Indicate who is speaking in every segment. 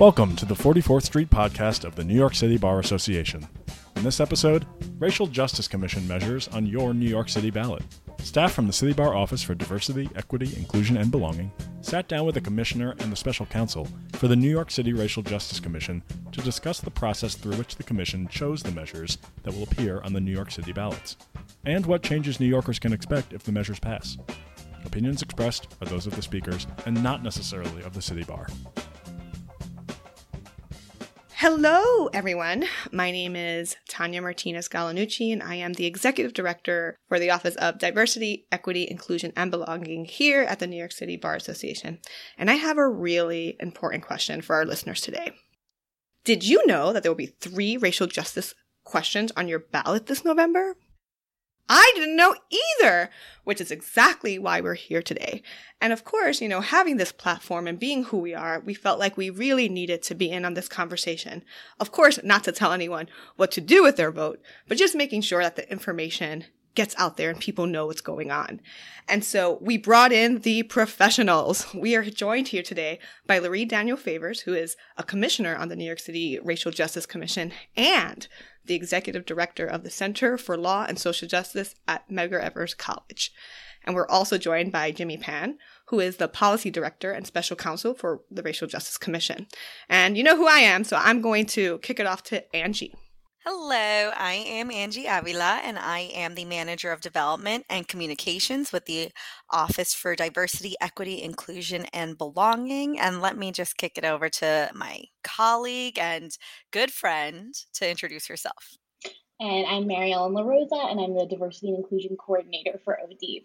Speaker 1: Welcome to the 44th Street podcast of the New York City Bar Association. In this episode, Racial Justice Commission measures on your New York City ballot. Staff from the City Bar Office for Diversity, Equity, Inclusion, and Belonging sat down with the Commissioner and the Special Counsel for the New York City Racial Justice Commission to discuss the process through which the Commission chose the measures that will appear on the New York City ballots, and what changes New Yorkers can expect if the measures pass. Opinions expressed are those of the speakers and not necessarily of the City Bar.
Speaker 2: Hello, everyone. My name is Tanya Martinez Galanucci, and I am the Executive Director for the Office of Diversity, Equity, Inclusion, and Belonging here at the New York City Bar Association. And I have a really important question for our listeners today. Did you know that there will be three racial justice questions on your ballot this November? I didn't know either, which is exactly why we're here today. And of course, you know, having this platform and being who we are, we felt like we really needed to be in on this conversation. Of course, not to tell anyone what to do with their vote, but just making sure that the information gets out there and people know what's going on. And so we brought in the professionals. We are joined here today by Lurie Daniel Favors, who is a commissioner on the New York City Racial Justice Commission and the executive director of the Center for Law and Social Justice at Medgar Evers College. And we're also joined by Jimmy Pan, who is the policy director and special counsel for the Racial Justice Commission. And you know who I am, so I'm going to kick it off to Angie.
Speaker 3: Hello, I am Angie Avila, and I am the Manager of Development and Communications with the Office for Diversity, Equity, Inclusion, and Belonging. And let me just kick it over to my colleague and good friend to introduce herself.
Speaker 4: And I'm Mary Ellen LaRosa, and I'm the Diversity and Inclusion Coordinator for OD.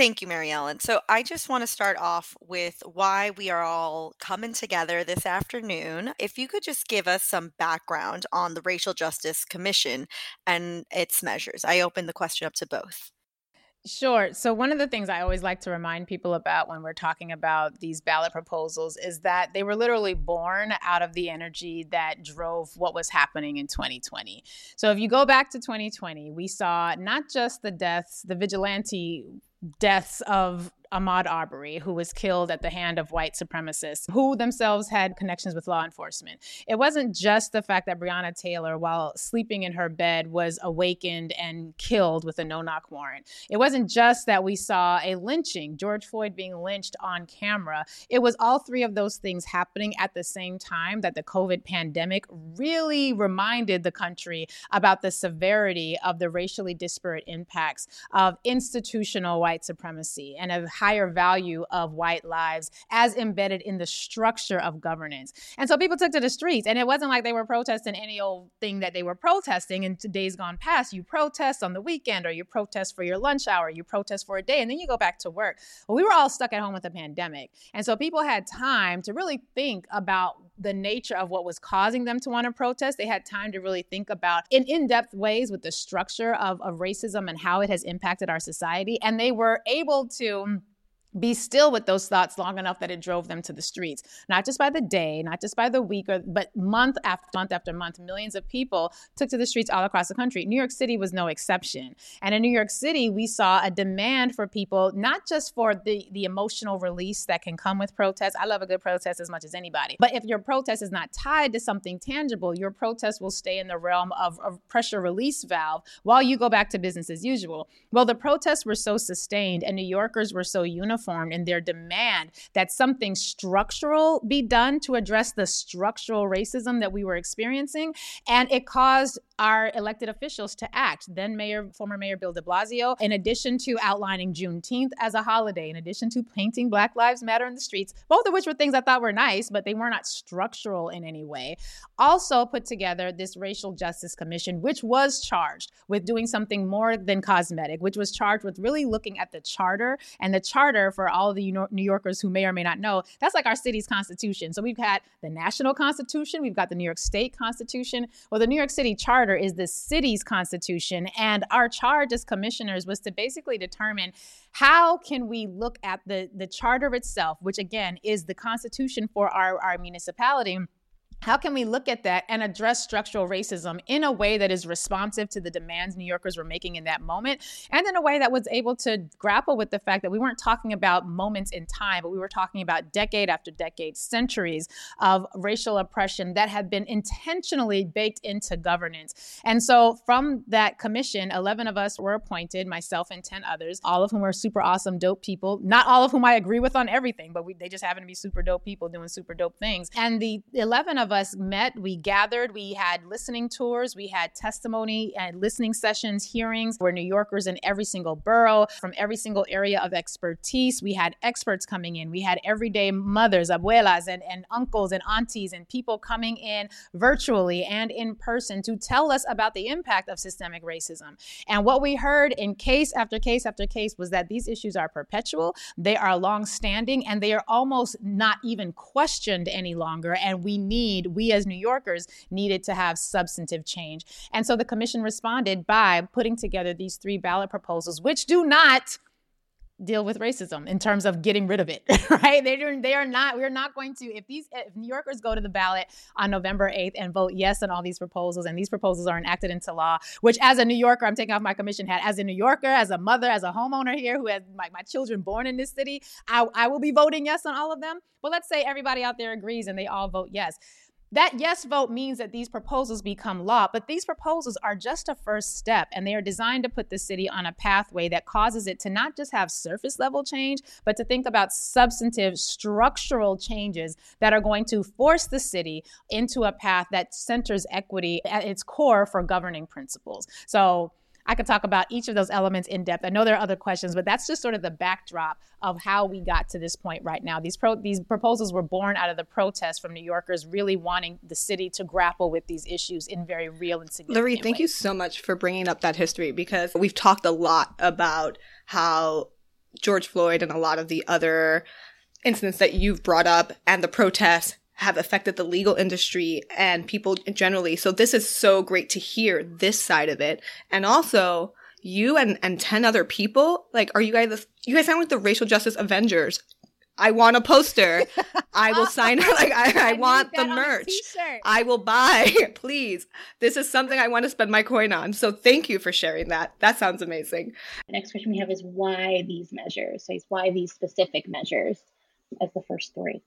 Speaker 3: Thank you, Mary Ellen. So I just want to start off with why we are all coming together this afternoon. If you could just give us some background on the Racial Justice Commission and its measures. I open the question up to both.
Speaker 5: Sure. So, one of the things I always like to remind people about when we're talking about these ballot proposals is that they were literally born out of the energy that drove what was happening in 2020. So, if you go back to 2020, we saw not just the deaths, the vigilante deaths of Ahmaud Arbery, who was killed at the hand of white supremacists who themselves had connections with law enforcement. It wasn't just the fact that Breonna Taylor, while sleeping in her bed, was awakened and killed with a no knock warrant. It wasn't just that we saw a lynching, George Floyd being lynched on camera. It was all three of those things happening at the same time that the COVID pandemic really reminded the country about the severity of the racially disparate impacts of institutional white supremacy and of higher value of white lives as embedded in the structure of governance. And so people took to the streets, and it wasn't like they were protesting any old thing that they were protesting in days gone past. You protest on the weekend, or you protest for your lunch hour, you protest for a day, and then you go back to work. Well, we were all stuck at home with the pandemic. And so people had time to really think about the nature of what was causing them to want to protest. They had time to really think about in in-depth ways with the structure of, of racism and how it has impacted our society. And they were able to be still with those thoughts long enough that it drove them to the streets. Not just by the day not just by the week or, but month after month after month millions of people took to the streets all across the country. New york city was no exception. And in new york city we saw a demand for people not just for the the emotional release that can come with protests. I love a good protest as much as anybody. But if your protest is not tied to something tangible your protest will stay in the realm of a pressure release valve while you go back to business as usual. Well the protests were so sustained and new yorkers were so unified uniformed in their demand that something structural be done to address the structural racism that we were experiencing. And it caused our elected officials to act. Then Mayor, former Mayor Bill de Blasio, in addition to outlining Juneteenth as a holiday, in addition to painting Black Lives Matter in the streets, both of which were things I thought were nice, but they were not structural in any way, also put together this Racial Justice Commission, which was charged with doing something more than cosmetic, which was charged with really looking at the charter. And the charter, for all the New Yorkers who may or may not know, that's like our city's constitution. So we've had the national constitution, we've got the New York State constitution. Well, the New York City charter charter is the city's constitution. And our charge as commissioners was to basically determine how can we look at the, the charter itself, which again is the constitution for our, our municipality how can we look at that and address structural racism in a way that is responsive to the demands New Yorkers were making in that moment and in a way that was able to grapple with the fact that we weren't talking about moments in time, but we were talking about decade after decade, centuries of racial oppression that had been intentionally baked into governance. And so from that commission, 11 of us were appointed, myself and 10 others, all of whom are super awesome, dope people. Not all of whom I agree with on everything, but we, they just happen to be super dope people doing super dope things. And the 11 of us met, we gathered, we had listening tours, we had testimony and listening sessions, hearings where New Yorkers in every single borough from every single area of expertise. We had experts coming in, we had everyday mothers, abuelas, and, and uncles and aunties, and people coming in virtually and in person to tell us about the impact of systemic racism. And what we heard in case after case after case was that these issues are perpetual, they are long standing, and they are almost not even questioned any longer. And we need, we as New Yorkers, needed to have substantive change. And so the commission responded by putting together these three ballot proposals, which do not deal with racism in terms of getting rid of it, right? They are, they are not, we're not going to, if these, if New Yorkers go to the ballot on November 8th and vote yes on all these proposals, and these proposals are enacted into law, which as a New Yorker, I'm taking off my commission hat, as a New Yorker, as a mother, as a homeowner here who has my, my children born in this city, I, I will be voting yes on all of them. But let's say everybody out there agrees and they all vote yes. That yes vote means that these proposals become law, but these proposals are just a first step and they are designed to put the city on a pathway that causes it to not just have surface level change, but to think about substantive structural changes that are going to force the city into a path that centers equity at its core for governing principles. So I could talk about each of those elements in depth. I know there are other questions, but that's just sort of the backdrop of how we got to this point right now. These pro- these proposals were born out of the protests from New Yorkers really wanting the city to grapple with these issues in very real and significant
Speaker 2: Lurie, thank
Speaker 5: ways.
Speaker 2: you so much for bringing up that history because we've talked a lot about how George Floyd and a lot of the other incidents that you've brought up and the protests have affected the legal industry and people generally. So this is so great to hear this side of it. And also you and, and 10 other people, like, are you guys, you guys sound like the racial justice Avengers. I want a poster. I will sign up. like I, I, want the merch. I will buy, please. This is something I want to spend my coin on. So thank you for sharing that. That sounds amazing.
Speaker 4: The next question we have is why these measures? So it's why these specific measures as the first three.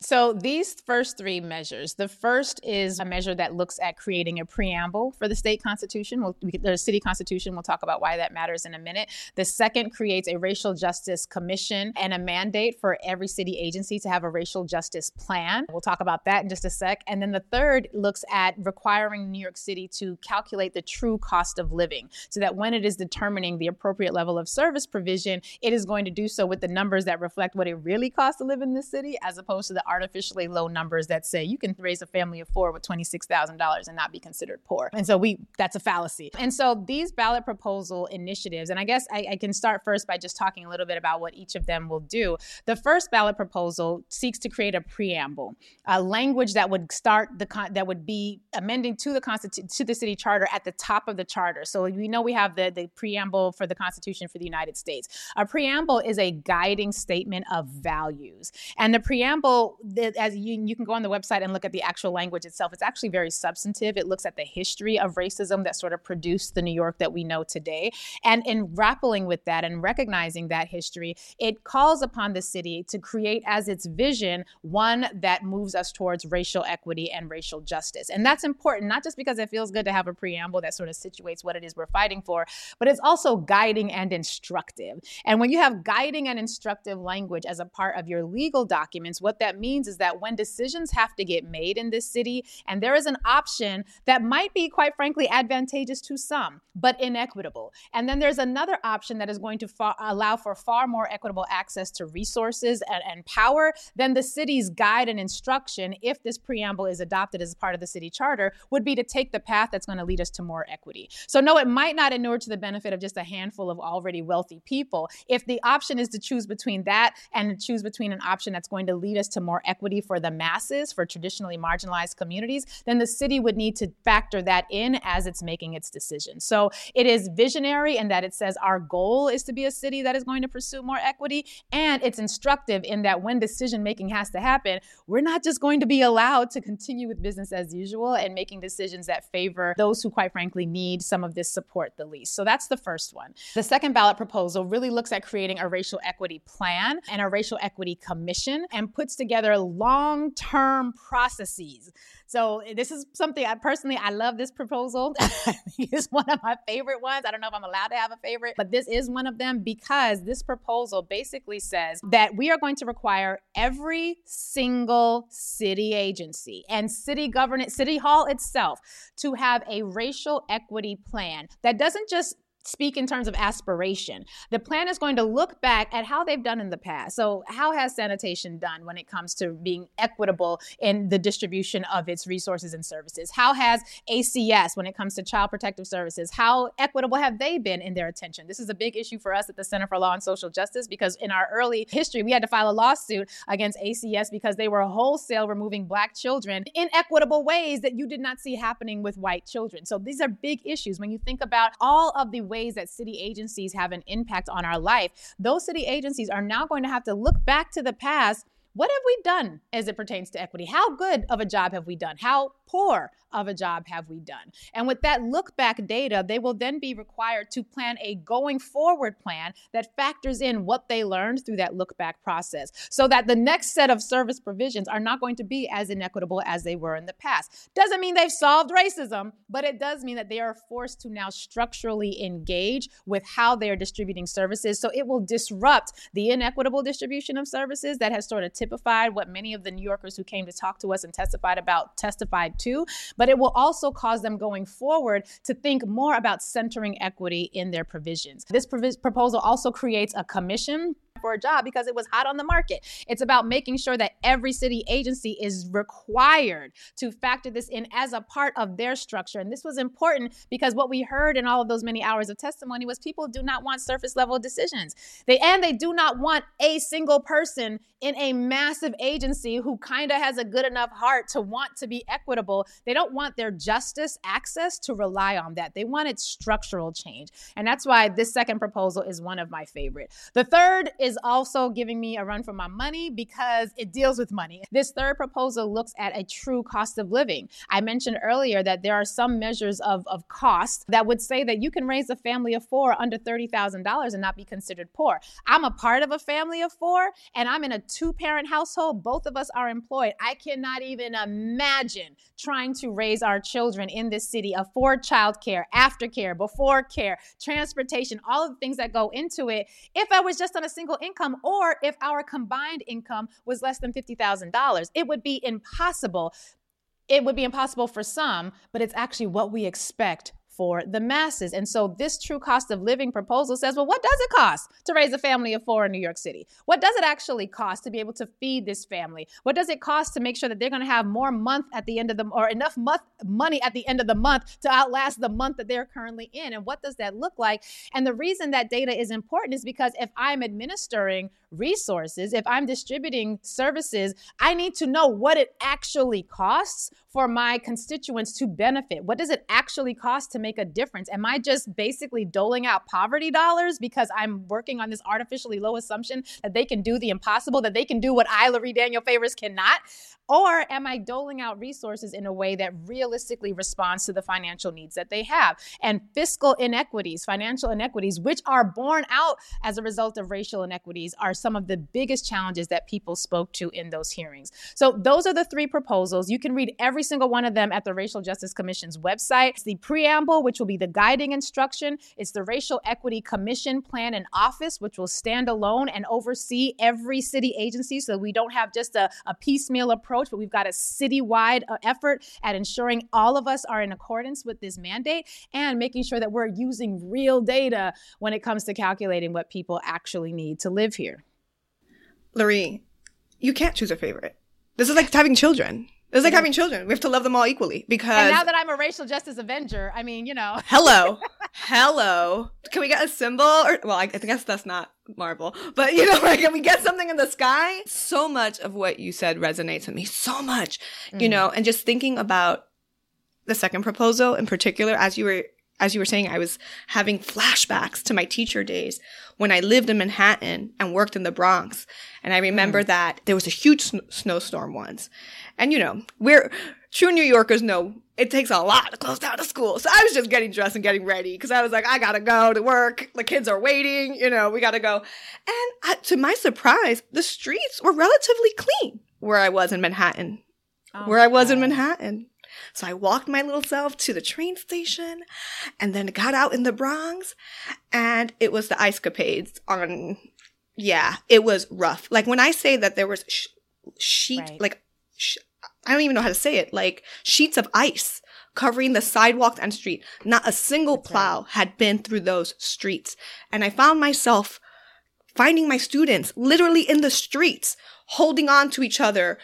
Speaker 5: So, these first three measures the first is a measure that looks at creating a preamble for the state constitution. We'll, the city constitution, we'll talk about why that matters in a minute. The second creates a racial justice commission and a mandate for every city agency to have a racial justice plan. We'll talk about that in just a sec. And then the third looks at requiring New York City to calculate the true cost of living so that when it is determining the appropriate level of service provision, it is going to do so with the numbers that reflect what it really costs to live in this city as opposed to the artificially low numbers that say you can raise a family of four with $26,000 and not be considered poor. And so we, that's a fallacy. And so these ballot proposal initiatives, and I guess I, I can start first by just talking a little bit about what each of them will do. The first ballot proposal seeks to create a preamble, a language that would start the, con- that would be amending to the constitution, to the city charter at the top of the charter. So we know we have the, the preamble for the Constitution for the United States. A preamble is a guiding statement of values. And the preamble as you, you can go on the website and look at the actual language itself. It's actually very substantive. It looks at the history of racism that sort of produced the New York that we know today. And in grappling with that and recognizing that history, it calls upon the city to create as its vision one that moves us towards racial equity and racial justice. And that's important, not just because it feels good to have a preamble that sort of situates what it is we're fighting for, but it's also guiding and instructive. And when you have guiding and instructive language as a part of your legal documents, what that means means is that when decisions have to get made in this city, and there is an option that might be, quite frankly, advantageous to some, but inequitable. And then there's another option that is going to far, allow for far more equitable access to resources and, and power than the city's guide and instruction, if this preamble is adopted as part of the city charter, would be to take the path that's going to lead us to more equity. So, no, it might not inure to the benefit of just a handful of already wealthy people. If the option is to choose between that and choose between an option that's going to lead us to more more equity for the masses, for traditionally marginalized communities, then the city would need to factor that in as it's making its decision. So it is visionary in that it says our goal is to be a city that is going to pursue more equity. And it's instructive in that when decision making has to happen, we're not just going to be allowed to continue with business as usual and making decisions that favor those who, quite frankly, need some of this support the least. So that's the first one. The second ballot proposal really looks at creating a racial equity plan and a racial equity commission and puts together long term processes so eh, this is something I personally I love this proposal. it's one of my favorite ones. I don't know if I'm allowed to have a favorite, but this is one of them because this proposal basically says that we are going to require every single city agency and city government, city hall itself to have a racial equity plan that doesn't just speak in terms of aspiration. The plan is going to look back at how they've done in the past. So, how has sanitation done when it comes to being equitable in the distribution of its resources and services? How has ACS when it comes to child protective services? How equitable have they been in their attention? This is a big issue for us at the Center for Law and Social Justice because in our early history, we had to file a lawsuit against ACS because they were wholesale removing black children in equitable ways that you did not see happening with white children. So, these are big issues when you think about all of the ways ways that city agencies have an impact on our life, those city agencies are now going to have to look back to the past what have we done as it pertains to equity? How good of a job have we done? How poor of a job have we done? And with that look back data, they will then be required to plan a going forward plan that factors in what they learned through that look back process so that the next set of service provisions are not going to be as inequitable as they were in the past. Doesn't mean they've solved racism, but it does mean that they are forced to now structurally engage with how they are distributing services. So it will disrupt the inequitable distribution of services that has sort of typified what many of the New Yorkers who came to talk to us and testified about testified to, but it will also cause them going forward to think more about centering equity in their provisions. This proposal also creates a commission for a job because it was hot on the market. It's about making sure that every city agency is required to factor this in as a part of their structure. And this was important because what we heard in all of those many hours of testimony was people do not want surface level decisions. They and they do not want a single person in a massive agency who kind of has a good enough heart to want to be equitable. They don't want their justice access to rely on that. They wanted structural change. And that's why this second proposal is one of my favorite. The third is also giving me a run for my money because it deals with money. This third proposal looks at a true cost of living. I mentioned earlier that there are some measures of, of cost that would say that you can raise a family of four under $30,000 and not be considered poor. I'm a part of a family of four and I'm in a two parent household. Both of us are employed. I cannot even imagine trying to raise our children in this city, afford childcare, aftercare, before care, transportation, all of the things that go into it if I was just on a single income or if our combined income was less than $50,000. It would be impossible. It would be impossible for some, but it's actually what we expect for the masses. And so this true cost of living proposal says, well, what does it cost to raise a family of four in New York City? What does it actually cost to be able to feed this family? What does it cost to make sure that they're going to have more month at the end of the or enough month money at the end of the month to outlast the month that they're currently in? And what does that look like? And the reason that data is important is because if I'm administering resources, if I'm distributing services, I need to know what it actually costs for my constituents to benefit. What does it actually cost to make a difference? Am I just basically doling out poverty dollars because I'm working on this artificially low assumption that they can do the impossible, that they can do what I, Daniel Favors, cannot? Or am I doling out resources in a way that realistically responds to the financial needs that they have? And fiscal inequities, financial inequities, which are born out as a result of racial inequities, are some of the biggest challenges that people spoke to in those hearings. So, those are the three proposals. You can read every single one of them at the Racial Justice Commission's website. It's the preamble, which will be the guiding instruction, it's the Racial Equity Commission Plan and Office, which will stand alone and oversee every city agency so we don't have just a, a piecemeal approach, but we've got a citywide uh, effort at ensuring all of us are in accordance with this mandate and making sure that we're using real data when it comes to calculating what people actually need to live here.
Speaker 2: Lurie, you can't choose a favorite. This is like having children. It's like having children. We have to love them all equally because.
Speaker 5: And now that I'm a racial justice avenger, I mean, you know.
Speaker 2: Hello, hello. Can we get a symbol? Or well, I, I guess that's not Marvel, but you know, like, can we get something in the sky? So much of what you said resonates with me. So much, mm. you know, and just thinking about the second proposal in particular, as you were as you were saying, I was having flashbacks to my teacher days when I lived in Manhattan and worked in the Bronx. And I remember mm. that there was a huge sn- snowstorm once. And you know, we're true New Yorkers know it takes a lot to close down a school. So I was just getting dressed and getting ready because I was like, I gotta go to work. The kids are waiting, you know, we gotta go. And I, to my surprise, the streets were relatively clean where I was in Manhattan. Oh, where I was in Manhattan. So I walked my little self to the train station and then got out in the Bronx and it was the ice capades on, yeah, it was rough. Like when I say that there was sh- sheet, right. like, sh- I don't even know how to say it, like sheets of ice covering the sidewalks and street. Not a single That's plow right. had been through those streets. And I found myself finding my students literally in the streets, holding on to each other,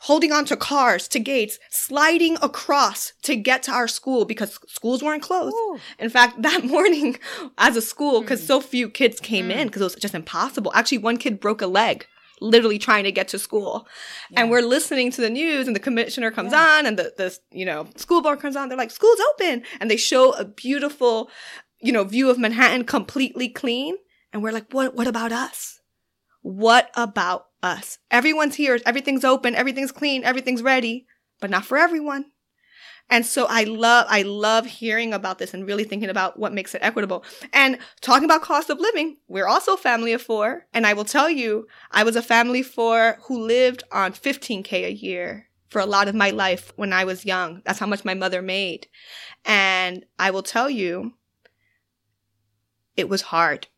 Speaker 2: holding on to cars, to gates, sliding across to get to our school because schools weren't closed. Ooh. In fact, that morning as a school, because mm. so few kids came mm. in because it was just impossible. Actually, one kid broke a leg literally trying to get to school. Yeah. And we're listening to the news and the commissioner comes yeah. on and the, the, you know, school board comes on. They're like, school's open. And they show a beautiful, you know, view of Manhattan completely clean. And we're like, what, what about us? What about us. Everyone's here. Everything's open. Everything's clean. Everything's ready, but not for everyone. And so I love, I love hearing about this and really thinking about what makes it equitable. And talking about cost of living, we're also a family of four. And I will tell you, I was a family of four who lived on 15K a year for a lot of my life when I was young. That's how much my mother made. And I will tell you, it was hard.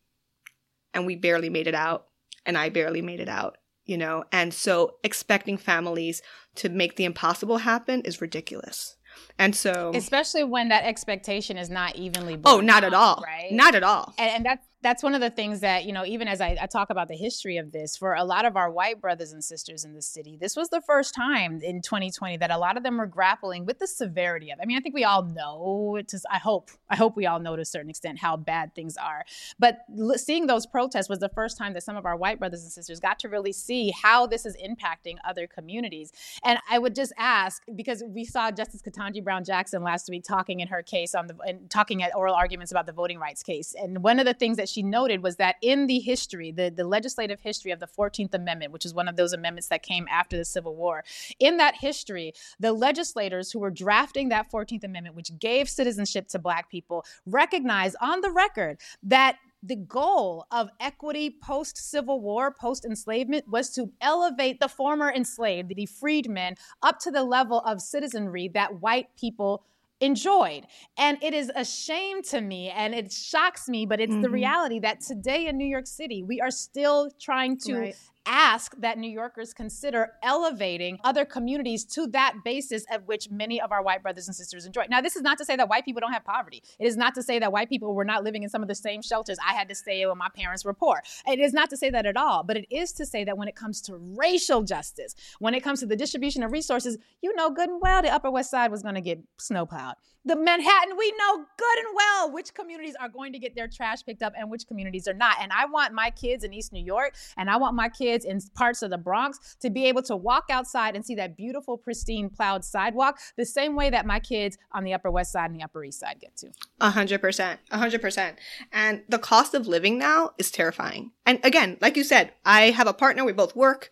Speaker 2: And we barely made it out. And I barely made it out you know? And so expecting families to make the impossible happen is ridiculous. And so,
Speaker 5: especially when that expectation is not evenly.
Speaker 2: Oh, not at all. Right. Not at all.
Speaker 5: And, and that's that's one of the things that you know even as I, I, talk about the history of this for a lot of our white brothers and sisters in the city this was the first time in 2020 that a lot of them were grappling with the severity of it. i mean i think we all know just i hope i hope we all know to a certain extent how bad things are. But seeing those protests was the first time that some of our white brothers and sisters got to really see how this is impacting other communities. And i would just ask because we saw justice ketanji brown jackson last week talking in her case on the and talking at oral arguments about the voting rights case. And one of the things that she noted was that in the history, the, the legislative history of the 14th Amendment, which is one of those amendments that came after the Civil War, in that history, the legislators who were drafting that 14th Amendment, which gave citizenship to Black people, recognized on the record that the goal of equity post Civil War, post enslavement, was to elevate the former enslaved, the freedmen, up to the level of citizenry that white people enjoyed. And it is a shame to me and it shocks me, but it's mm-hmm. the reality that today in New York City, we are still trying to right ask that New Yorkers consider elevating other communities to that basis at which many of our white brothers and sisters enjoy. Now, this is not to say that white people don't have poverty. It is not to say that white people were not living in some of the same shelters I had to stay in when my parents were poor. It is not to say that at all, but it is to say that when it comes to racial justice, when it comes to the distribution of resources, you know good and well the Upper West Side was going to get snowplowed. The Manhattan, we know good and well which communities are going to get their trash picked up and which communities are not. And I want my kids in East New York and I want my kids in parts of the Bronx to be able to walk outside and see that beautiful, pristine, plowed sidewalk the same way that my kids on the Upper West Side and the Upper East Side get to.
Speaker 2: A hundred percent. A hundred percent. And the cost of living now is terrifying. And again, like you said, I have a partner, we both work.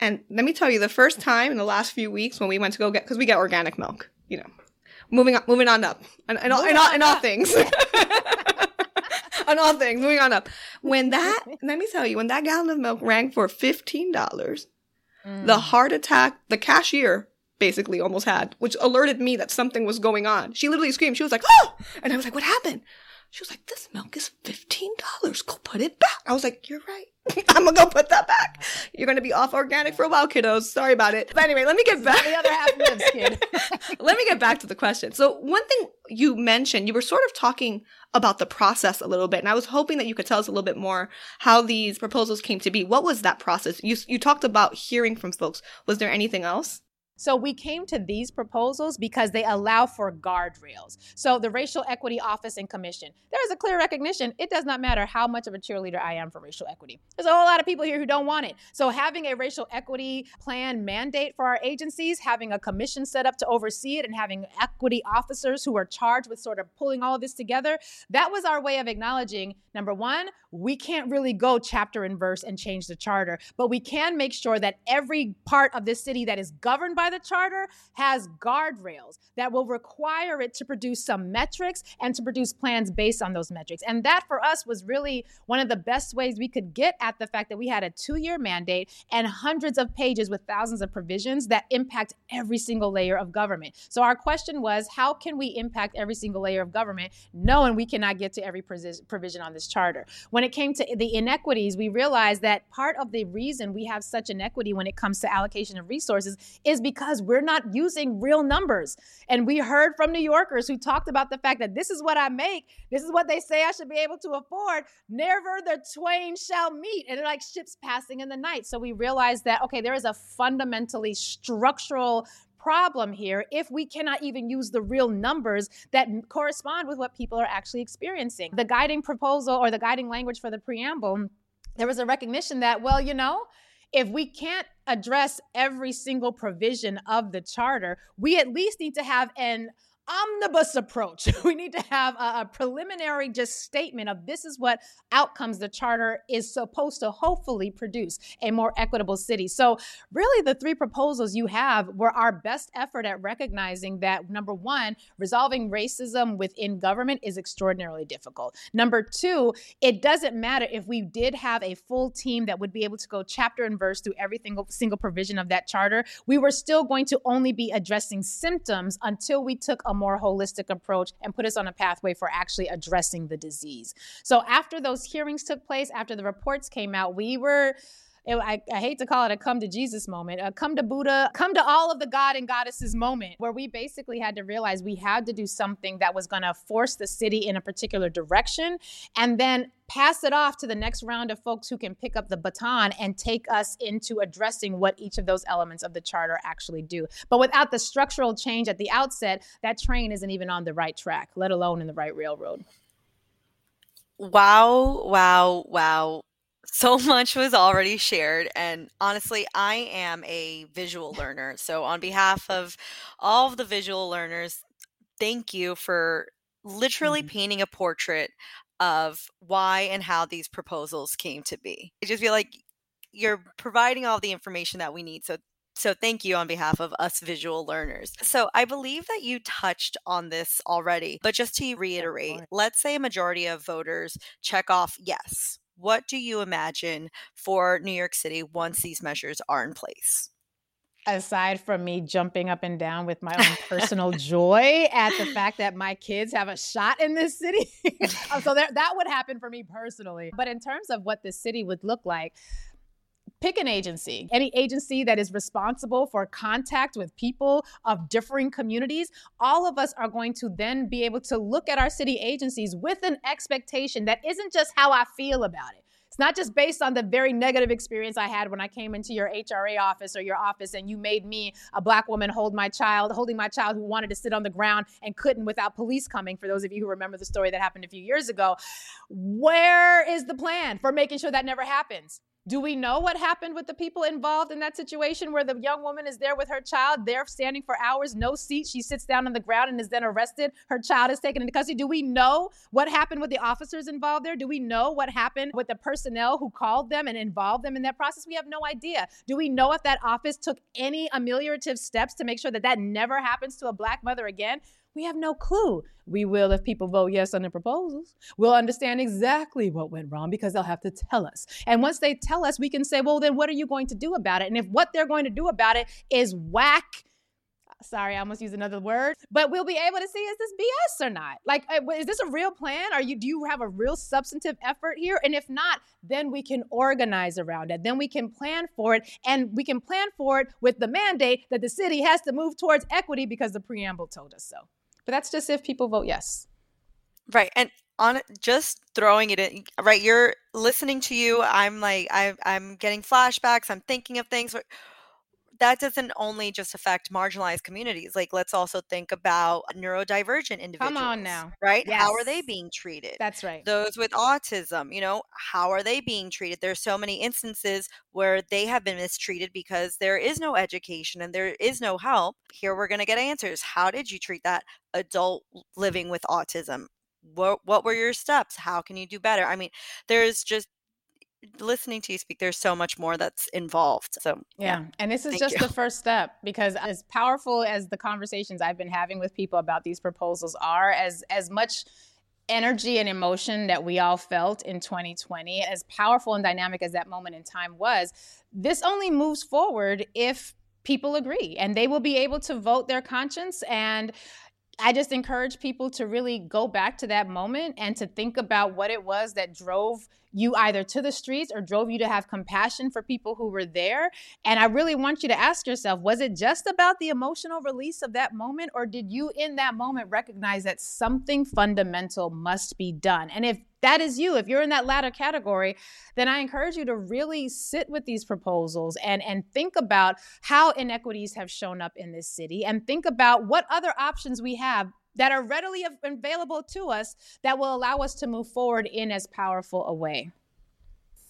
Speaker 2: And let me tell you, the first time in the last few weeks when we went to go get, because we get organic milk, you know, moving on, moving on up, and, and, all, and all, and all things. on all things. Moving on up. When that, let me tell you, when that gallon of milk rang for $15, mm. the heart attack, the cashier basically almost had, which alerted me that something was going on. She literally screamed. She was like, oh! And I was like, what happened? She was like, this milk is $15. Go put it back. I was like, you're right. I'm gonna go put that back. You're gonna be off organic for a while, kiddos. Sorry about it. But anyway, let me get back.
Speaker 5: the other half lives, kid.
Speaker 2: let me get back to the question. So one thing you mentioned, you were sort of talking about the process a little bit, and I was hoping that you could tell us a little bit more how these proposals came to be. What was that process? You you talked about hearing from folks. Was there anything else?
Speaker 5: So we came to these proposals because they allow for guardrails. So the Racial Equity Office and Commission, there is a clear recognition. It does not matter how much of a cheerleader I am for racial equity. There's a whole lot of people here who don't want it. So having a racial equity plan mandate for our agencies, having a commission set up to oversee it, and having equity officers who are charged with sort of pulling all of this together, that was our way of acknowledging number one, we can't really go chapter and verse and change the charter, but we can make sure that every part of this city that is governed by the charter has guardrails that will require it to produce some metrics and to produce plans based on those metrics. And that for us was really one of the best ways we could get at the fact that we had a two year mandate and hundreds of pages with thousands of provisions that impact every single layer of government. So our question was how can we impact every single layer of government knowing we cannot get to every provision on this charter? When it came to the inequities, we realized that part of the reason we have such inequity when it comes to allocation of resources is because we're not using real numbers. And we heard from New Yorkers who talked about the fact that this is what I make, this is what they say I should be able to afford. Never the twain shall meet. And they're like ships passing in the night. So we realized that, okay, there is a fundamentally structural problem here if we cannot even use the real numbers that correspond with what people are actually experiencing. The guiding proposal or the guiding language for the preamble, there was a recognition that, well, you know, if we can't address every single provision of the charter, we at least need to have an omnibus approach. we need to have a, a, preliminary just statement of this is what outcomes the charter is supposed to hopefully produce a more equitable city. So, really, the three proposals you have were our best effort at recognizing that number one, resolving racism within government is extraordinarily difficult. Number two, it doesn't matter if we did have a full team that would be able to go chapter and verse through every single, single provision of that charter, we were still going to only be addressing symptoms until we took a more holistic approach and put us on a pathway for actually addressing the disease. So after those hearings took place, after the reports came out, we were I, I, hate to call it a come to Jesus moment, a come to Buddha, come to all of the God and goddesses moment, where we basically had to realize we had to do something that was going to force the city in a particular direction and then pass it off to the next round of folks who can pick up the baton and take us into addressing what each of those elements of the charter actually do. But without the structural change at the outset, that train isn't even on the right track, let alone in the right railroad.
Speaker 3: Wow, wow, wow so much was already shared and honestly i am a visual learner so on behalf of all of the visual learners thank you for literally mm-hmm. painting a portrait of why and how these proposals came to be i just feel like you're providing all the information that we need so so thank you on behalf of us visual learners. So I believe that you touched on this already, but just to reiterate, let's say a majority of voters check off yes what do you imagine for New York City once these measures are in place?
Speaker 5: aside from me jumping up and down with my own personal joy at the fact that my kids have a shot in this city. Uh, so there, that would happen for me personally. But in terms of what the city would look like, pick an agency, any agency that is responsible for contact with people of differing communities. All of us are going to then be able to look at our city agencies with an expectation that isn't just how I feel about it. It's not just based on the very negative experience I had when I came into your HRA office or your office and you made me, a black woman, hold my child, holding my child who wanted to sit on the ground and couldn't without police coming. For those of you who remember the story that happened a few years ago, where is the plan for making sure that never happens? Do we know what happened with the people involved in that situation where the young woman is there with her child? They're standing for hours, no seat. She sits down on the ground and is then arrested. Her child is taken into custody. Do we know what happened with the officers involved there? Do we know what happened with the personnel who called them and involved them in that process? We have no idea. Do we know if that office took any ameliorative steps to make sure that that never happens to a black mother again? We have no clue. We will if people vote yes on the proposals. We'll understand exactly what went wrong because they'll have to tell us. And once they tell us, we can say, well, then what are you going to do about it? And if what they're going to do about it is whack sorry, I almost used another word, but we'll be able to see is this BS or not? Like, uh, is this a real plan? Are you do you have a real substantive effort here? And if not, then we can organize around it. Then we can plan for it, and we can plan for it with the mandate that the city has to move towards equity because the preamble told us so. But that's just if people vote yes.
Speaker 3: Right. And on just throwing it in right you're listening to you i'm like I, i'm getting flashbacks i'm thinking of things that doesn't only just affect marginalized communities. Like, let's also think about neurodivergent individuals.
Speaker 5: Come on now.
Speaker 3: Right? How are they being treated?
Speaker 5: That's right.
Speaker 3: Those with autism, you know, how are they being treated? There's so many instances where they have been mistreated because there is no education and there is no help. Here we're going to get answers. How did you treat that adult living with autism? What what were your steps? How can you do better? I mean, there's just listening to you speak, there's so much more that's involved. So
Speaker 5: Yeah. And this is
Speaker 3: Thank
Speaker 5: just
Speaker 3: you.
Speaker 5: the first step because as powerful as the conversations I've been having with people about these proposals are, as as much energy and emotion that we all felt in 2020, as powerful and dynamic as that moment in time was, this only moves forward if people agree and they will be able to vote their conscience and I just encourage people to really go back to that moment and to think about what it was that drove you either to the streets or drove you to have compassion for people who were there. And I really want you to ask yourself was it just about the emotional release of that moment, or did you in that moment recognize that something fundamental must be done? And if that is you, if you're in that latter category, then I encourage you to really sit with these proposals and, and think about how inequities have shown up in this city and think about what other options we have that are readily available to us that will allow us to move forward in as powerful a way.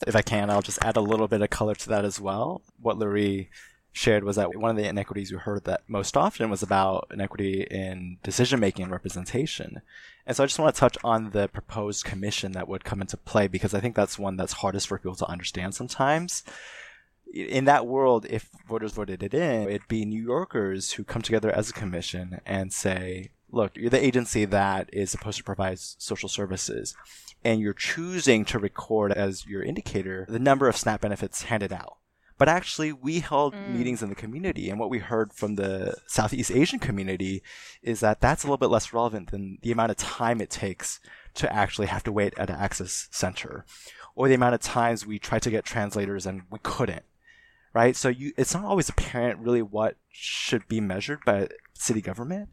Speaker 6: if I can, I'll just add a little bit of color to that as well. What Lurie shared was that one of the inequities we heard that most often was about inequity in decision making and representation. And so I just want to touch on the proposed commission that would come into play because I think that's one that's hardest for people to understand sometimes. In that world, if voters voted it in, it'd be New Yorkers who come together as a commission and say, look, you're the agency that is supposed to provide social services and you're choosing to record as your indicator the number of SNAP benefits handed out. But actually, we held
Speaker 5: Mm.
Speaker 6: meetings in the community, and what we heard from the Southeast Asian community is that that's a little bit less relevant than the amount of time it takes to actually have to wait at an access center, or the amount of times we tried to get translators and we couldn't. Right? So you, it's not always apparent really what should be measured by city government.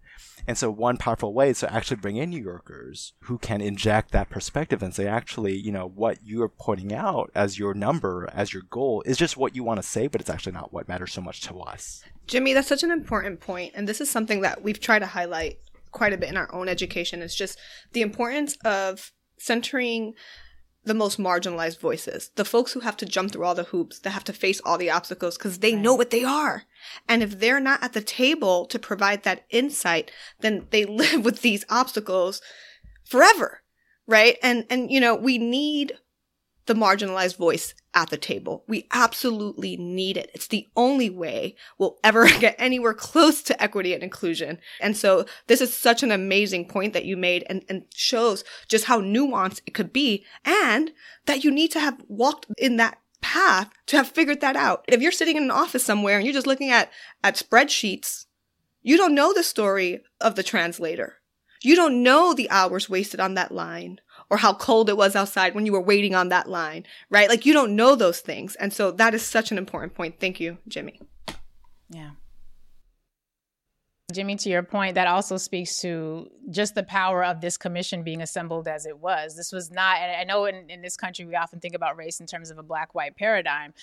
Speaker 6: And so one powerful way is to actually bring in New Yorkers who can inject that perspective and say, actually, you know, what you are pointing out as your number, as your goal is just what you want to say, but it's actually not what matters so much to us.
Speaker 2: Jimmy, that's such an important point, and this is something that we've tried to highlight quite a bit in our own education. It's just the importance of centering the most marginalized voices, the folks who have to jump through all the hoops, that have to face all the obstacles because they know what they are. And if they're not at the table to provide that insight, then they live with these obstacles forever. Right. And, and, you know, we need the marginalized voice at the table. We absolutely need it. It's the only way we'll ever get anywhere close to equity and inclusion. And so this is such an amazing point that you made and, and shows just how nuanced it could be and that you need to have walked in that path to have figured that out. If you're sitting in an office somewhere and you're just looking at, at spreadsheets, you don't know the story of the translator. You don't know the hours wasted on that line or how cold it was outside when you were waiting on that line, right? Like you don't know those things. And so that is such an important point. Thank you, Jimmy.
Speaker 5: Yeah. Jimmy, to your point, that also speaks to just the power of this commission being assembled as it was. This was not, and I know in, in this country we often think about race in terms of a black white paradigm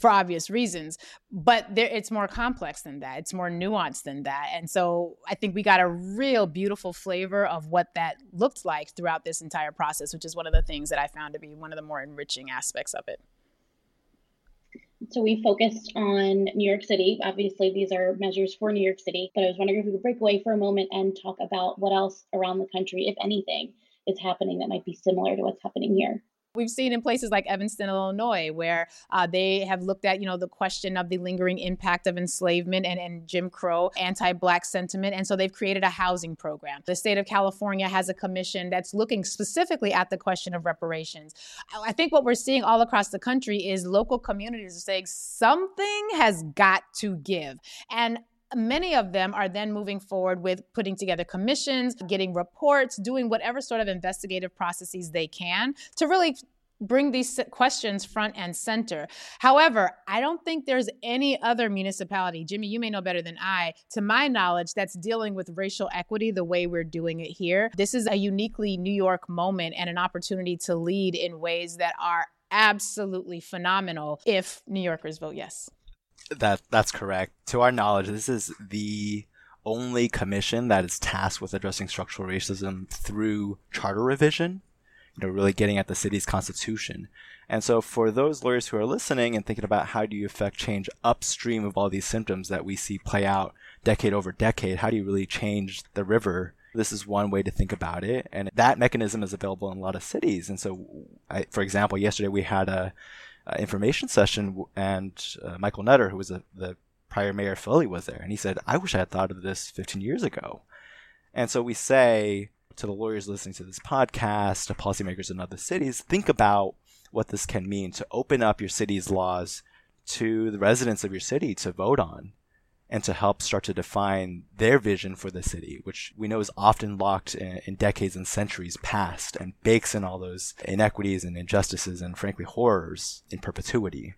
Speaker 5: for obvious reasons, but there, it's more complex than that. It's more nuanced than that. And so I think we got a real beautiful flavor of what that looked like throughout this entire process, which is one of the things that I found to be one of the more enriching aspects of it.
Speaker 4: So we focused on New York City. Obviously, these are measures for New York City, but I was wondering if we could break away for a moment and talk about what else around the country, if anything, is happening that might be similar to what's happening here.
Speaker 5: We've seen in places like Evanston, Illinois, where uh, they have looked at, you know, the question of the lingering impact of enslavement and, and Jim Crow anti-black sentiment, and so they've created a housing program. The state of California has a commission that's looking specifically at the question of reparations. I I think what we're seeing all across the country is local communities are saying something has got to give, and many of them are then moving forward with putting together commissions, getting reports, doing whatever sort of investigative processes they can to really bring these questions front and center. However, I don't think there's any other municipality, Jimmy, you may know better than I, to my knowledge, that's dealing with racial equity the way we're doing it here. This is a uniquely New York moment and an opportunity to lead in ways that are absolutely phenomenal if New Yorkers vote yes.
Speaker 6: That that's correct. To our knowledge, this is the only commission that is tasked with addressing structural racism through charter revision, you know, really getting at the city's constitution. And so for those lawyers who are listening and thinking about how do you affect change upstream of all these symptoms that we see play out decade over decade, how do you really change the river? This is one way to think about it. And that mechanism is available in a lot of cities. And so, I, for example, yesterday we had a, a information session and uh, Michael Nutter, who was a, the prior mayor of Philly was there, and he said, "I wish I had thought of this 15 years ago." And so we say to the lawyers listening to this podcast, to policymakers in other cities, think about what this can mean to open up your city's laws to the residents of your city to vote on and to help start to define their vision for the city, which we know is often locked in, in, decades and centuries past and bakes in all those inequities and injustices and frankly horrors in perpetuity.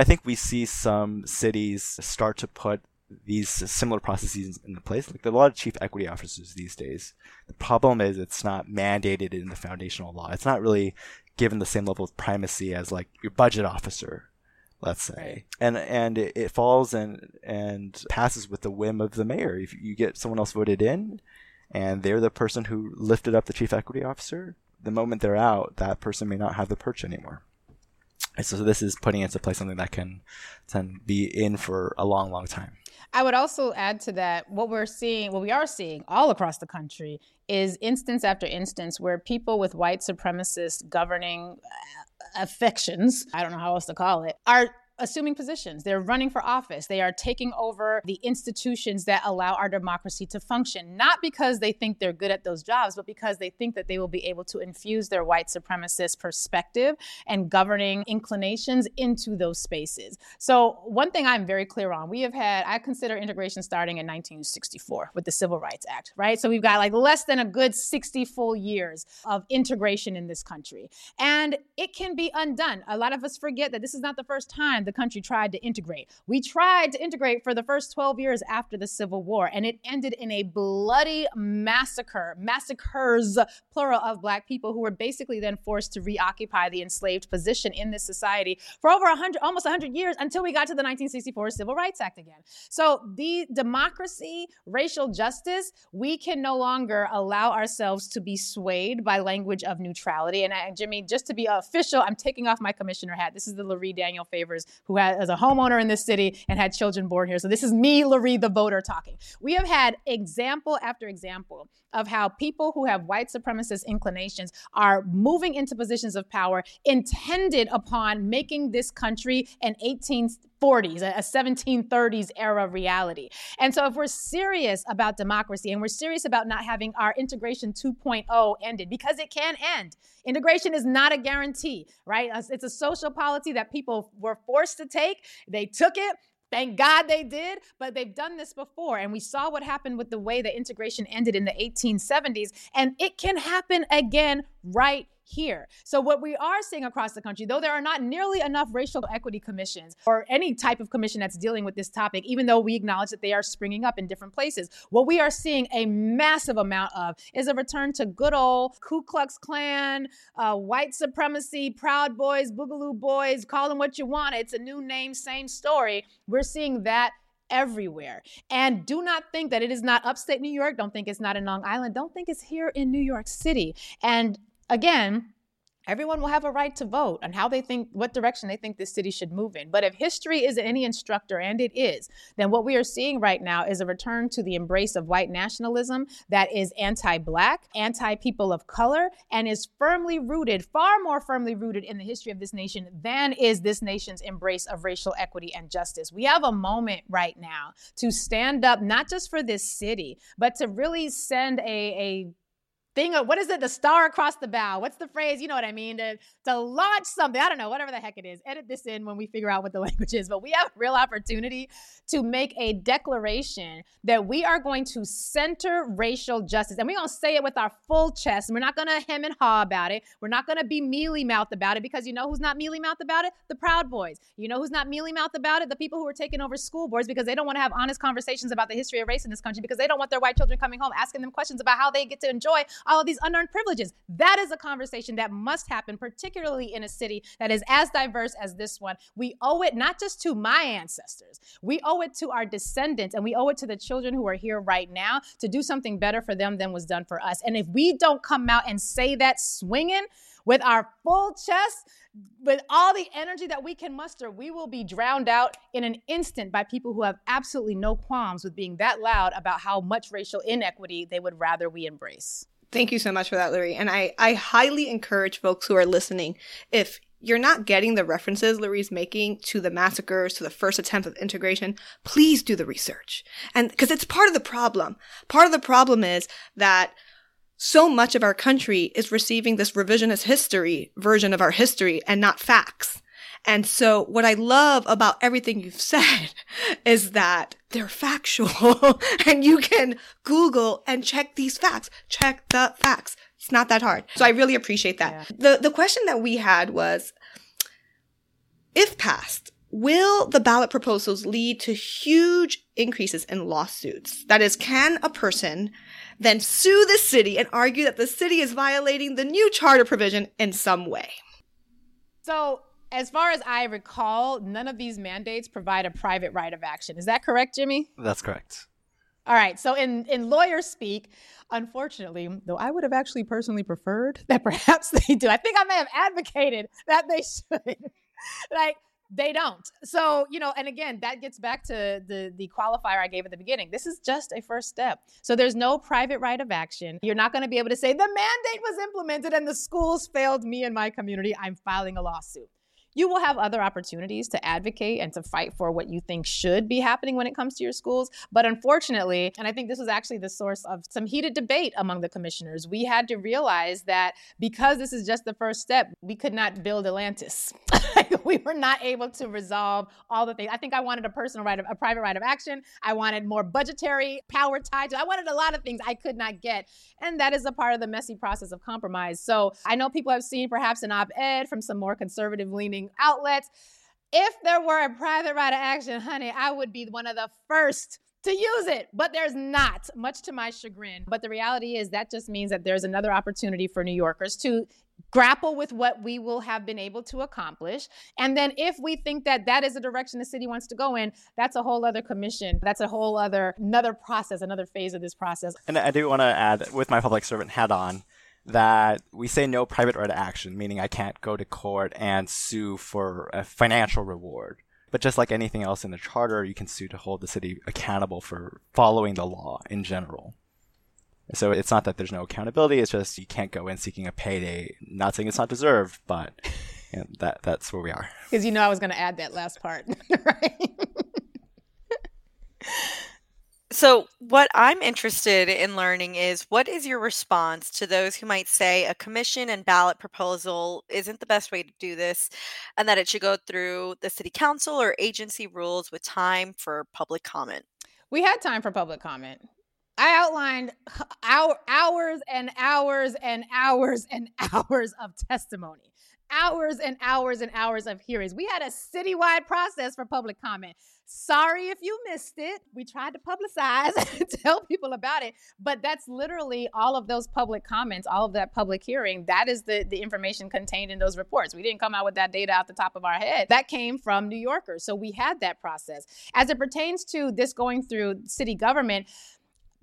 Speaker 6: I think we see some cities start to put these similar processes in place. Like there are a lot of chief equity officers these days. The problem is it's not mandated in the foundational law. It's not really given the same level of primacy as like your budget officer, let's say. Right. And and it, it, falls and and passes with the whim of the mayor. If you get someone else voted in and they're the person who lifted up the chief equity officer, the moment they're out, that person may not have the perch anymore. And so this is putting into play something that can, can be in for a long, long time.
Speaker 5: I would also add to that what we're seeing, what we are seeing all across the country is instance after instance where people with white supremacist governing affections, I don't know how else to call it, are assuming positions. They're running for office. They are taking over the institutions that allow our democracy to function, not because they think they're good at those jobs, but because they think that they will be able to infuse their white supremacist perspective and governing inclinations into those spaces. So, one thing I'm very clear on we have had, I consider integration starting in 1964 with the Civil Rights Act, right? So, we've got like less than a good 60 full years of integration in this country. And it can be undone. A lot of us forget that this is not the first time the country tried to integrate. We tried to integrate for the first 12 years after the Civil War, and it ended in a bloody massacre, massacres, plural, of Black people who were basically then forced to reoccupy the enslaved position in this society for over 100, almost 100 years until we got to the 1964 Civil Rights Act again. So, the democracy, racial justice, we can no longer allow ourselves to be swayed by language of neutrality. And, uh, Jimmy, just to be official, I'm taking off my commissioner hat. This is the Lurie Daniel Favors who has as a homeowner in this city and had children born here. So this is me, Lurie, the voter, talking. We have had example after example of how people who have white supremacist inclinations are moving into positions of power intended upon making this country an 18th 40s, a 1730s era reality. And so, if we're serious about democracy and we're serious about not having our integration 2.0 ended, because it can end, integration is not a guarantee, right? It's a social policy that people were forced to take. They took it. Thank God they did, but they've done this before. And we saw what happened with the way the integration ended in the 1870s. And it can happen again right here. So, what we are seeing across the country, though there are not nearly enough racial equity commissions or any type of commission that's dealing with this topic, even though we acknowledge that they are springing up in different places, what we are seeing a massive amount of is a return to good old Ku Klux Klan, uh, white supremacy, Proud Boys, Boogaloo Boys, call them what you want. It's a new name, same story. We're seeing that everywhere. And do not think that it is not upstate New York. Don't think it's not in Long Island. Don't think it's here in New York City. And again, everyone will have a right to vote on how they think what direction they think this city should move in. But if history is any instructor and it is then what we are seeing right now is a return to the embrace of white nationalism that is anti-black anti-people of color and is firmly rooted far more firmly rooted in the history of this nation than is this nation's embrace of racial equity and justice. We have a moment right now to stand up not just for this city but to really send a, a thing of what is it? The star across the bow. What's the phrase? You know what i mean? To, to launch something. I don't know whatever the heck it is. Edit this in when we figure out what the language is. But we have real opportunity to make a declaration that we are going to center racial justice. And we're going to say it with our full chest. And we're not going to hem and haw about it. We're not going to be mealy mouthed about it because you know who's not mealy mouthed about it? The proud boys. You know who's not mealy mouthed about it? The people who are taking over school boards because they don't want to have honest conversations about the history of race in this country because they don't want their white children coming home asking them questions about how they get to enjoy all of these unearned privileges. That is a conversation that must happen, particularly in a city that is as diverse as this one. We owe it not just to my ancestors, we owe it to our descendants, and we owe it to the children who are here right now to do something better for them than was done for us. And if we don't come out and say that swinging, with our full chest, with all the energy that we can muster, we will be drowned out in an instant by people who have absolutely no qualms with being that loud about how much racial inequity they would rather we embrace.
Speaker 2: Thank you so much for that, Lurie. And I, I highly encourage folks who are listening, if you're not getting the references Lurie's making to the massacres, to the first attempt of integration, please do the research. And because it's part of the problem. Part of the problem is that so much of our country is receiving this revisionist history version of our history and not facts. And so what I love about everything you've said is that they're factual and you can Google and check these facts. Check the facts. It's not that hard. So I really appreciate that. Yeah. The, the question that we had was, if passed, will the ballot proposals lead to huge increases in lawsuits? That is, can a person then sue the city and argue that the city is violating the new charter provision in some way.
Speaker 5: So, as far as I recall, none of these mandates provide a private right of action. Is that correct, Jimmy?
Speaker 6: That's correct.
Speaker 5: All right. So in in lawyer speak, unfortunately, though I would have actually personally preferred that perhaps they do. I think I may have advocated that they should. like they don't. So, you know, and again, that gets back to the the qualifier I gave at the beginning. This is just a first step. So there's no private right of action. You're not going to be able to say the mandate was implemented and the schools failed me and my community. I'm filing a lawsuit you will have other opportunities to advocate and to fight for what you think should be happening when it comes to your schools. But unfortunately, and I think this was actually the source of some heated debate among the commissioners, we had to realize that because this is just the first step, we could not build Atlantis. we were not able to resolve all the things. I think I wanted a personal right of a private right of action. I wanted more budgetary power tied to. I wanted a lot of things I could not get, and that is a part of the messy process of compromise. So I know people have seen perhaps an op-ed from some more conservative leaning outlets. If there were a private right of action, honey, I would be one of the first to use it, but there's not, much to my chagrin. But the reality is that just means that there's another opportunity for New Yorkers to grapple with what we will have been able to accomplish. And then if we think that that is the direction the city wants to go in, that's a whole other commission. That's a whole other another process, another phase of this process.
Speaker 6: And I do want to add with my public servant hat on, that we say no private right of action, meaning I can't go to court and sue for a financial reward. But just like anything else in the charter, you can sue to hold the city accountable for following the law in general. So it's not that there's no accountability, it's just you can't go in seeking a payday. Not saying it's not deserved, but you know, that that's where we are.
Speaker 5: Because you know I was going to add that last part, right?
Speaker 3: So, what I'm interested in learning is what is your response to those who might say a commission and ballot proposal isn't the best way to do this and that it should go through the city council or agency rules with time for public comment?
Speaker 5: We had time for public comment. I outlined hours and hours and hours and hours of testimony hours and hours and hours of hearings. We had a citywide process for public comment. Sorry if you missed it. We tried to publicize tell people about it, but that's literally all of those public comments, all of that public hearing. That is the, the information contained in those reports. We didn't come out with that data out the top of our head. That came from New Yorkers. So we had that process. As it pertains to this going through city government,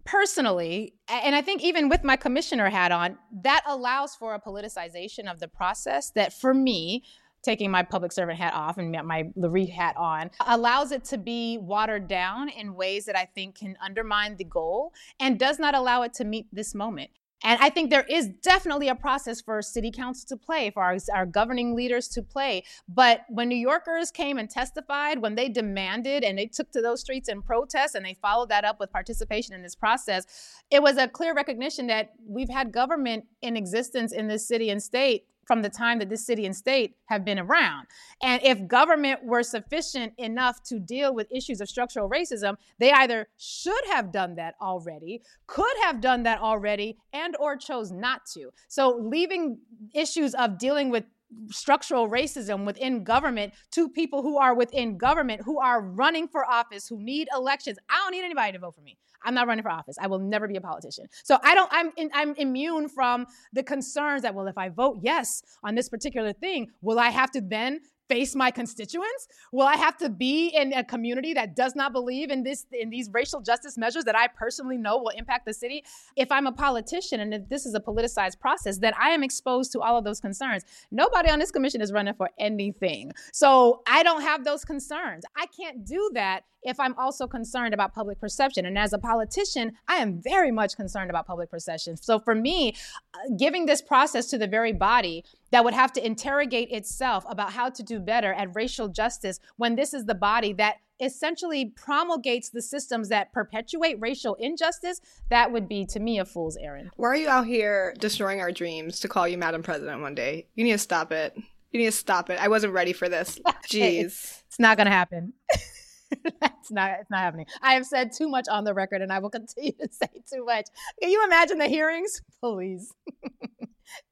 Speaker 5: personally, and I think even with my commissioner hat on, that allows for a politicization of the process that for me, taking my public servant hat off and my Lurie hat on, allows it to be watered down in ways that I think can undermine the goal and does not allow it to meet this moment. And I think there is definitely a process for city council to play, for our, our, governing leaders to play. But when New Yorkers came and testified, when they demanded and they took to those streets in protest and they followed that up with participation in this process, it was a clear recognition that we've had government in existence in this city and state from the time that this city and state have been around. And if government were sufficient enough to deal with issues of structural racism, they either should have done that already, could have done that already, and or chose not to. So leaving issues of dealing with structural racism within government to people who are within government who are running for office who need elections. I don't need anybody to vote for me. I'm not running for office. I will never be a politician. So i don't i'm in, i'm immune from the concerns that well if i vote yes on this particular thing will i have to then face my constituents? Will I have to be in a community that does not believe in this in these racial justice measures that I personally know will impact the city? If I'm a politician and if this is a politicized process, then I am exposed to all of those concerns. Nobody on this commission is running for anything. So I don't have those concerns. I can't do that if I'm also concerned about public perception. And as a politician, I am very much concerned about public perception. So for me, uh, giving this process to the very body that would have to interrogate itself about how to do better at racial justice when this is the body that essentially promulgates the systems that perpetuate racial injustice, that would be to me a fool's errand.
Speaker 2: Why are you out here destroying our dreams to call you Madam President one day? You need to stop it. You need to stop it. I wasn't ready for this. Jeez.
Speaker 5: it's not going to happen. That's not it's not happening. I have said too much on the record and I will continue to say too much. Can you imagine the hearings? Please.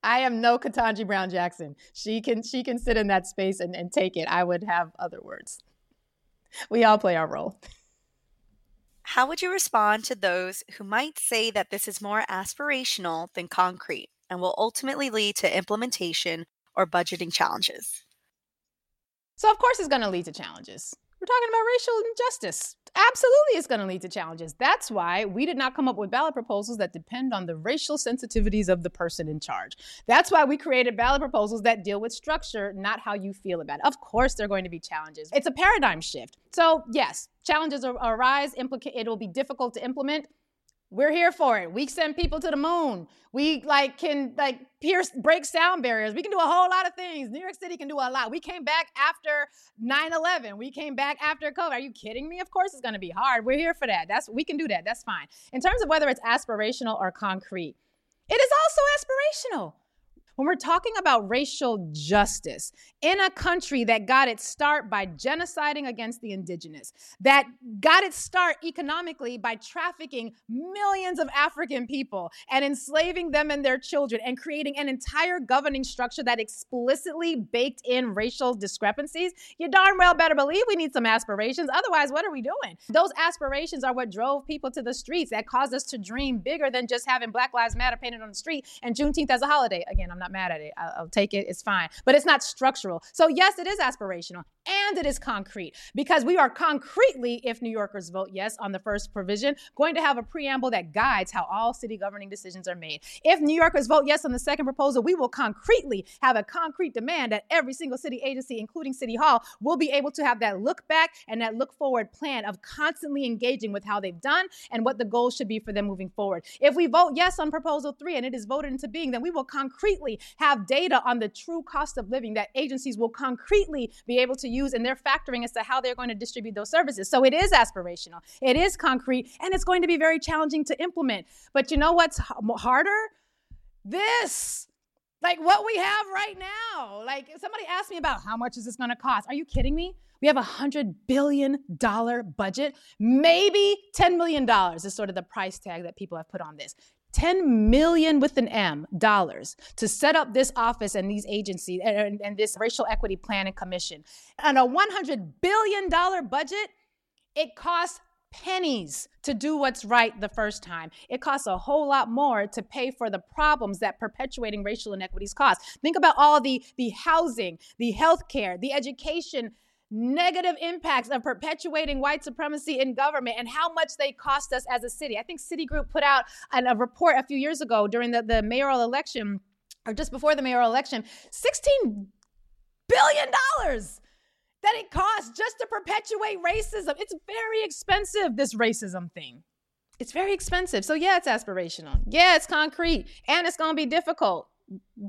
Speaker 5: I am no Ketanji Brown Jackson. She can she can sit in that space and, and take it. I would have other words. We all play our role.
Speaker 3: How would you respond to those who might say that this is more aspirational than concrete and will ultimately lead to implementation or budgeting challenges?
Speaker 5: So, of course, it's going to lead to challenges. We're talking about racial injustice. Absolutely, it's going to lead to challenges. That's why we did not come up with ballot proposals that depend on the racial sensitivities of the person in charge. That's why we created ballot proposals that deal with structure, not how you feel about it. Of course, there are going to be challenges. It's a paradigm shift. So, yes, challenges arise, implica- it will be difficult to implement. We're here for it. We send people to the moon. We like can like pierce break sound barriers. We can do a whole lot of things. New York City can do a lot. We came back after 9/11. We came back after COVID. Are you kidding me? Of course it's going to be hard. We're here for that. That's we can do that. That's fine. In terms of whether it's aspirational or concrete, it is also aspirational when we're talking about racial justice in a country that got its start by genociding against the indigenous, that got its start economically by trafficking millions of African people and enslaving them and their children and creating an entire governing structure that explicitly baked in racial discrepancies, you darn well better believe we need some aspirations. Otherwise, what are we doing? Those aspirations are what drove people to the streets, that caused us to dream bigger than just having Black Lives Matter painted on the street and Juneteenth as a holiday. Again, I'm not not mad at it. I'll, I'll take it. It's fine. But it's not structural. So, yes, it is aspirational and it is concrete because we are concretely, if New Yorkers vote yes on the first provision, going to have a preamble that guides how all city governing decisions are made. If New Yorkers vote yes on the second proposal, we will concretely have a concrete demand that every single city agency, including City Hall, will be able to have that look back and that look forward plan of constantly engaging with how they've done and what the goals should be for them moving forward. If we vote yes on proposal three and it is voted into being, then we will concretely have data on the true cost of living that agencies will concretely be able to use in their factoring as to how they're going to distribute those services. So it is aspirational, it is concrete, and it's going to be very challenging to implement. But you know what's harder? This. Like what we have right now. Like somebody asked me about how much is this going to cost? Are you kidding me? We have a $100 billion budget. Maybe $10 million is sort of the price tag that people have put on this. 10 million with an M dollars to set up this office and these agencies and, and this racial equity plan and commission. And a $100 billion budget, it costs pennies to do what's right the first time. It costs a whole lot more to pay for the problems that perpetuating racial inequities cause. Think about all the, the housing, the healthcare, the education negative impacts of perpetuating white supremacy in government and how much they cost us as a city. I think Citigroup put out a report a few years ago during the, the mayoral election, or just before the mayoral election, $16 billion that it costs just to perpetuate racism. It's very expensive, this racism thing. It's very expensive. So, yeah, it's aspirational. Yeah, it's concrete. And it's going to be difficult.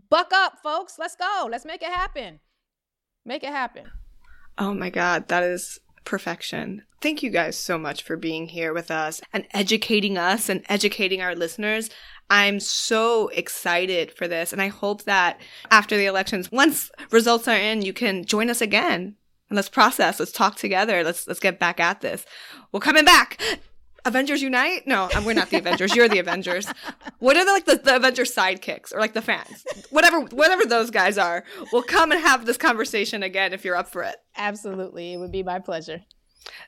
Speaker 5: Buck up, folks. Let's go. Let's make it happen. Make it happen.
Speaker 2: Oh my God, that is perfection. Thank you guys so much for being here with us and educating us and educating our listeners. I'm so excited for this. And I hope that after the elections, once results are in, you can join us again and let's process. Let's talk together. Let's, let's get back at this. We're coming back. Avengers Unite? No, uh, we're not the Avengers. You're the Avengers. What are the, like the, the Avengers sidekicks or like the fans? Whatever, whatever those guys are, we'll come and have this conversation again if you're up for it.
Speaker 5: Absolutely, it would be my pleasure.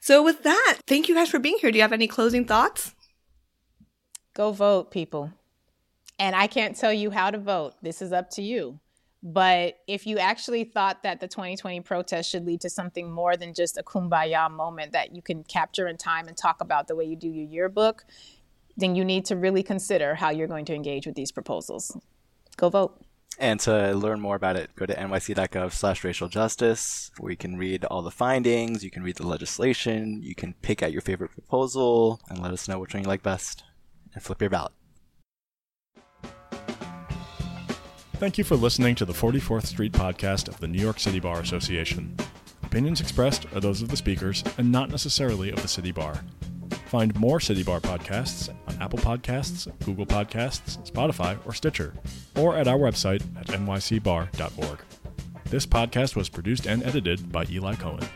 Speaker 2: So, with that, thank you guys for being here. Do you have any closing thoughts?
Speaker 5: Go vote, people. And I can't tell you how to vote. This is up to you. But if you actually thought that the 2020 protest should lead to something more than just a kumbaya moment that you can capture in time and talk about the way you do your yearbook, then you need to really consider how you're going to engage with these proposals. Go vote.
Speaker 6: And to learn more about it, go to nyc.gov slash racial justice, where you can read all the findings, you can read the legislation, you can pick out your favorite proposal, and let us know which one you like best, and flip your ballot.
Speaker 1: Thank you for listening to the 44th Street podcast of the New York City Bar Association. Opinions expressed are those of the speakers and not necessarily of the City Bar. Find more City Bar podcasts on Apple Podcasts, Google Podcasts, Spotify, or Stitcher, or at our website at nycbar.org. This podcast was produced and edited by Eli Cohen.